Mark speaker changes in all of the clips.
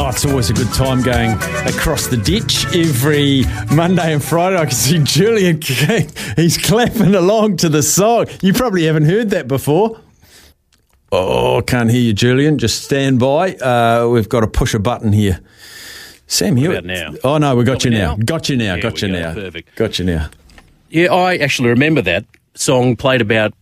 Speaker 1: Oh, it's always a good time going across the ditch every Monday and Friday. I can see Julian King. He's clapping along to the song. You probably haven't heard that before. Oh, can't hear you, Julian. Just stand by. Uh, we've got to push a button here. Sam Hewitt.
Speaker 2: now?
Speaker 1: Oh, no, we got,
Speaker 2: Got
Speaker 1: you now.
Speaker 2: now?
Speaker 1: Got you now. Got you
Speaker 2: go.
Speaker 1: now.
Speaker 2: Perfect.
Speaker 1: Got you now.
Speaker 2: Yeah, I actually remember that song played about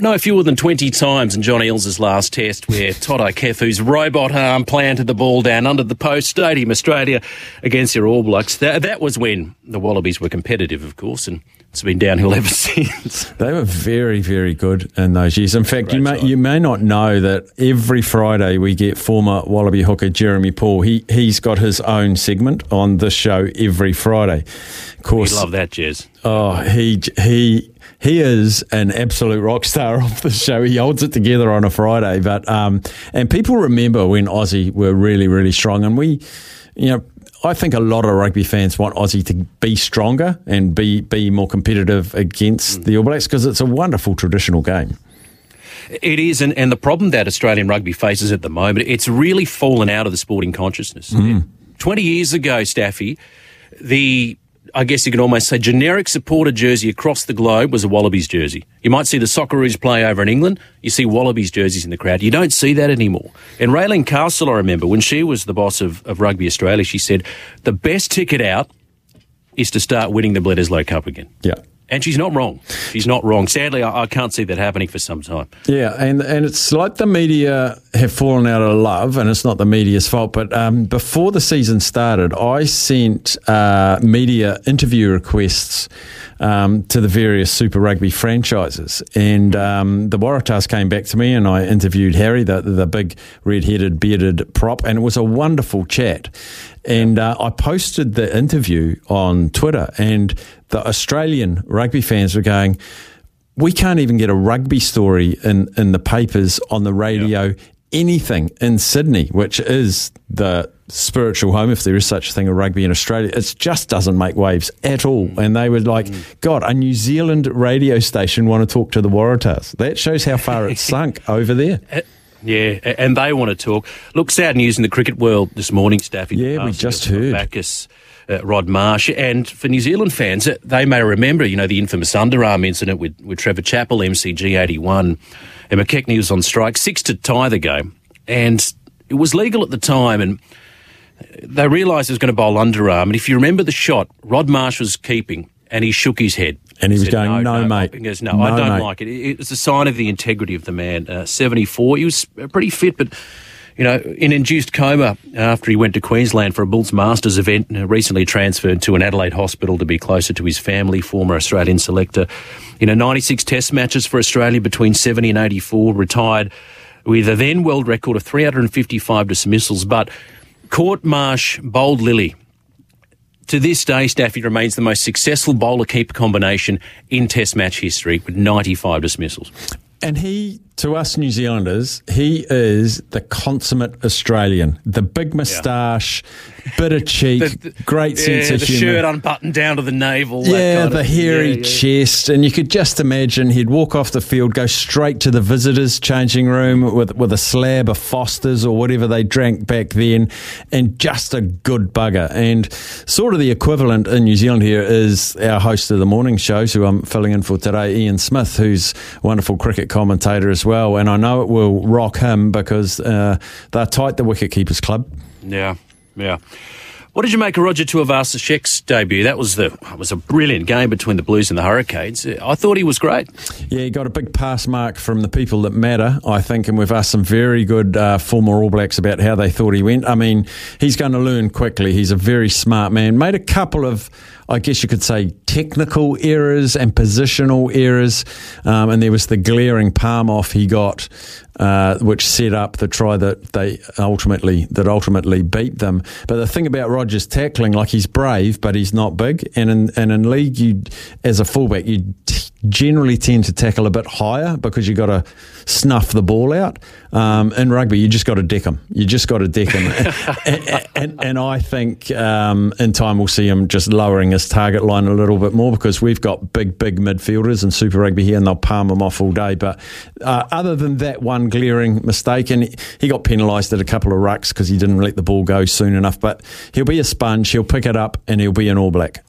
Speaker 2: no fewer than 20 times in John Eales' last test where Toutai Kefu's robot arm planted the ball down under the post, Stadium Australia against your All Blacks. That, that was when the Wallabies were competitive, of course, and it's been downhill ever since.
Speaker 1: They were very, very good in those years. In fact, you may you may not know that every Friday we get former Wallaby hooker Jeremy Paul. He he's got his own segment on this show every Friday. Of
Speaker 2: We
Speaker 1: course,
Speaker 2: love that, Jez.
Speaker 1: Oh, he he he is an absolute rock star of the show. He holds it together on a Friday, but um, and people remember when Aussie were really really strong, and we, you know. I think a lot of rugby fans want Aussie to be stronger and be, be more competitive against the All Blacks because it's a wonderful traditional game.
Speaker 2: It is, and, and the problem that Australian rugby faces at the moment, it's really fallen out of the sporting consciousness.
Speaker 1: Mm.
Speaker 2: 20 years ago, Staffy, the, I guess you can almost say, generic supporter jersey across the globe was a Wallabies jersey. You might see the Socceroos play over in England, you see Wallabies jerseys in the crowd. You don't see that anymore. And Raelene Castle, I remember, when she was the boss of, of Rugby Australia, she said, the best ticket out is to start winning the Bledisloe Cup again.
Speaker 1: Yeah.
Speaker 2: And she's not wrong. She's not wrong. Sadly, I, I can't see that happening for some time.
Speaker 1: Yeah, and and it's like the media have fallen out of love, and it's not the media's fault. But um, before the season started, I sent uh, media interview requests um, to the various Super Rugby franchises, and um, the Waratahs came back to me, and I interviewed Harry, the the big red-headed, bearded prop, and it was a wonderful chat. And uh, I posted the interview on Twitter, and the Australian rugby fans were going we can't even get a rugby story in, in the papers, on the radio, anything in Sydney, which is the spiritual home, if there is such a thing, of rugby in Australia. It just doesn't make waves at all. And they were like, God, a New Zealand radio station want to talk to the Waratahs. That shows how far it's sunk over there.
Speaker 2: Yeah, and they want to talk. Look, sad news in the cricket world this morning, Staffy.
Speaker 1: Yeah, we just heard.
Speaker 2: Bacchus, uh, Rod Marsh. And for New Zealand fans, uh, they may remember, you know, the infamous underarm incident with, with Trevor Chappell, MCG 81. And McKechnie was on strike, six to tie the game. And it was legal at the time. And they realised he was going to bowl underarm. And if you remember the shot, Rod Marsh was keeping and he shook his head.
Speaker 1: And he was
Speaker 2: Said,
Speaker 1: going, "No, mate.
Speaker 2: He goes, no,
Speaker 1: No,
Speaker 2: I don't
Speaker 1: mate."
Speaker 2: like it. It- It was a sign of the integrity of the man. Uh, 74. He was pretty fit, but, you know, in induced coma after he went to Queensland for a Bulls Masters event, uh, recently transferred to an Adelaide hospital to be closer to his family, former Australian selector. You know, 96 test matches for Australia between 70 and 84, retired with a then world record of 355 dismissals, but caught Marsh bowled Lillee to this day, Staffy remains the most successful bowler keeper combination in Test match history with 95 dismissals.
Speaker 1: And he, to us New Zealanders, he is the consummate Australian. The big moustache, bit of cheek, great sense
Speaker 2: yeah,
Speaker 1: of
Speaker 2: the
Speaker 1: humour.
Speaker 2: shirt unbuttoned down to the navel.
Speaker 1: Yeah, the
Speaker 2: of-
Speaker 1: hairy
Speaker 2: yeah, yeah.
Speaker 1: chest, and you could just imagine he'd walk off the field, go straight to the visitors' changing room with with a slab of Fosters or whatever they drank back then, and just a good bugger. And sort of the equivalent in New Zealand here is our host of the morning shows, who I'm filling in for today, Ian Smith, who's a wonderful cricket commentator as well. Well, and I know it will rock him because uh, they're tight, the wicketkeepers club.
Speaker 2: Yeah, yeah. What did you make of Roger Tuivasa-Sheck's debut? That was the was a brilliant game between the Blues and the Hurricanes. I thought he was great.
Speaker 1: Yeah, he got a big pass mark from the people that matter, I think, and we've asked some very good uh, former All Blacks about how they thought he went. I mean, he's going to learn quickly. He's a very smart man. Made a couple of I guess you could say, technical errors and positional errors. Um, and there was the glaring palm off he got, uh, which set up the try that they ultimately that ultimately beat them. But the thing about Rogers tackling, like he's brave, but he's not big. And in and in league, you as a fullback, you generally tend to tackle a bit higher because you've got to snuff the ball out. Um, in rugby, you just got to deck him. You just got to deck him. and, and, and, I think um, in time we'll see him just lowering his target line a little bit more because we've got big, big midfielders in Super Rugby here and they'll palm him off all day. But uh, other than that one glaring mistake, and he got penalised at a couple of rucks because he didn't let the ball go soon enough. But he'll be a sponge. He'll pick it up and he'll be an All Black.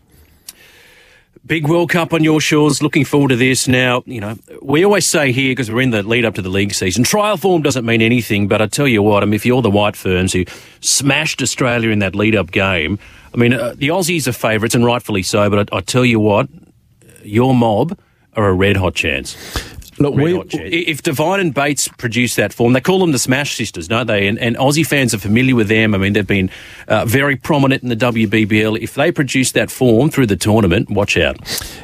Speaker 2: Big World Cup on your shores. Looking forward to this. Now, you know, we always say here, because we're in the lead up to the league season, trial form doesn't mean anything, but I tell you what, I mean, if you're the White Ferns who smashed Australia in that lead up game, I mean, uh, the Aussies are favourites, and rightfully so, but I, I tell you what, your mob are a red hot chance.
Speaker 1: Look, we,
Speaker 2: if Devine and Bates produce that form, they call them the Smash Sisters, don't they? And, and Aussie fans are familiar with them. I mean, they've been uh, very prominent in the WBBL. If they produce that form through the tournament, watch out.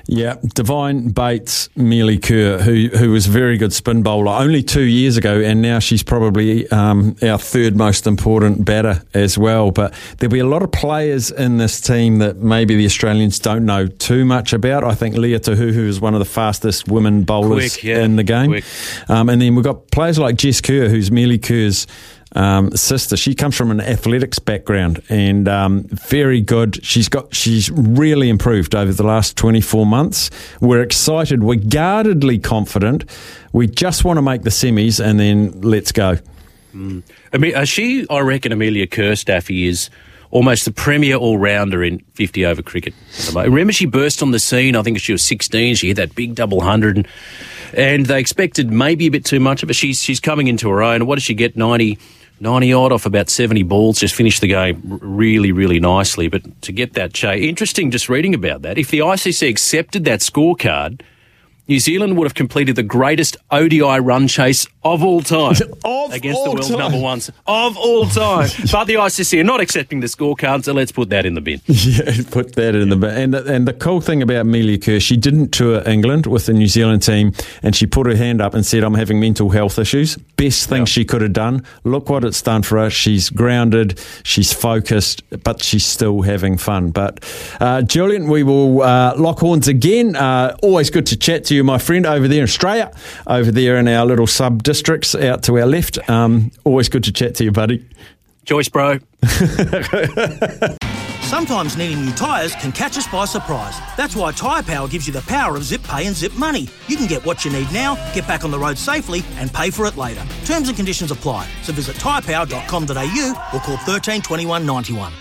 Speaker 1: Yeah, Devine Bates, Melie Kerr, who who was a very good spin bowler only two years ago, and now she's probably um, our third most important batter as well. But there'll be a lot of players in this team that maybe the Australians don't know too much about. I think Lea Tahuhu is one of the fastest women bowlers.
Speaker 2: Quick, yeah
Speaker 1: in the game. Um, and then we've got players like Jess Kerr, who's Melie Kerr's um, sister. She comes from an athletics background and um, very good. She's got she's really improved over the last 24 months. We're excited. We're guardedly confident. We just want to make the semis and then let's go.
Speaker 2: Mm. I mean, uh, she, I reckon, Amelia Kerr, Staffy is almost the premier all rounder in 50 over cricket. Remember, she burst on the scene. I think she was 16. She hit that big double hundred. And, and they expected maybe a bit too much of it. She's she's coming into her own. What does she get? 90, 90 odd off about 70 balls, just finished the game really, really nicely. But to get that chase, interesting just reading about that. If the ICC accepted that scorecard, New Zealand would have completed the greatest ODI run chase of all time
Speaker 1: of
Speaker 2: against
Speaker 1: all
Speaker 2: the world's
Speaker 1: time.
Speaker 2: number ones of all time. but the ICC are not accepting the scorecard, so let's put that in the bin.
Speaker 1: Yeah, put that in the bin. And, and the cool thing about Amelia Kerr, she didn't tour England with the New Zealand team, and she put her hand up and said, "I'm having mental health issues." Best thing she could have done. Look what it's done for her. She's grounded, she's focused, but she's still having fun. But uh, Julian, we will uh, lock horns again. Uh, always good to chat to you, my friend, over there in Australia, over there in our little sub districts out to our left. Um, always good to chat to you, buddy.
Speaker 2: Joyce, bro.
Speaker 3: Sometimes needing new tyres can catch us by surprise. That's why Tyre Power gives you the power of zip pay and zip money. You can get what you need now, get back on the road safely, and pay for it later. Terms and conditions apply. So visit tyrepower.com.au or call 13 21 91.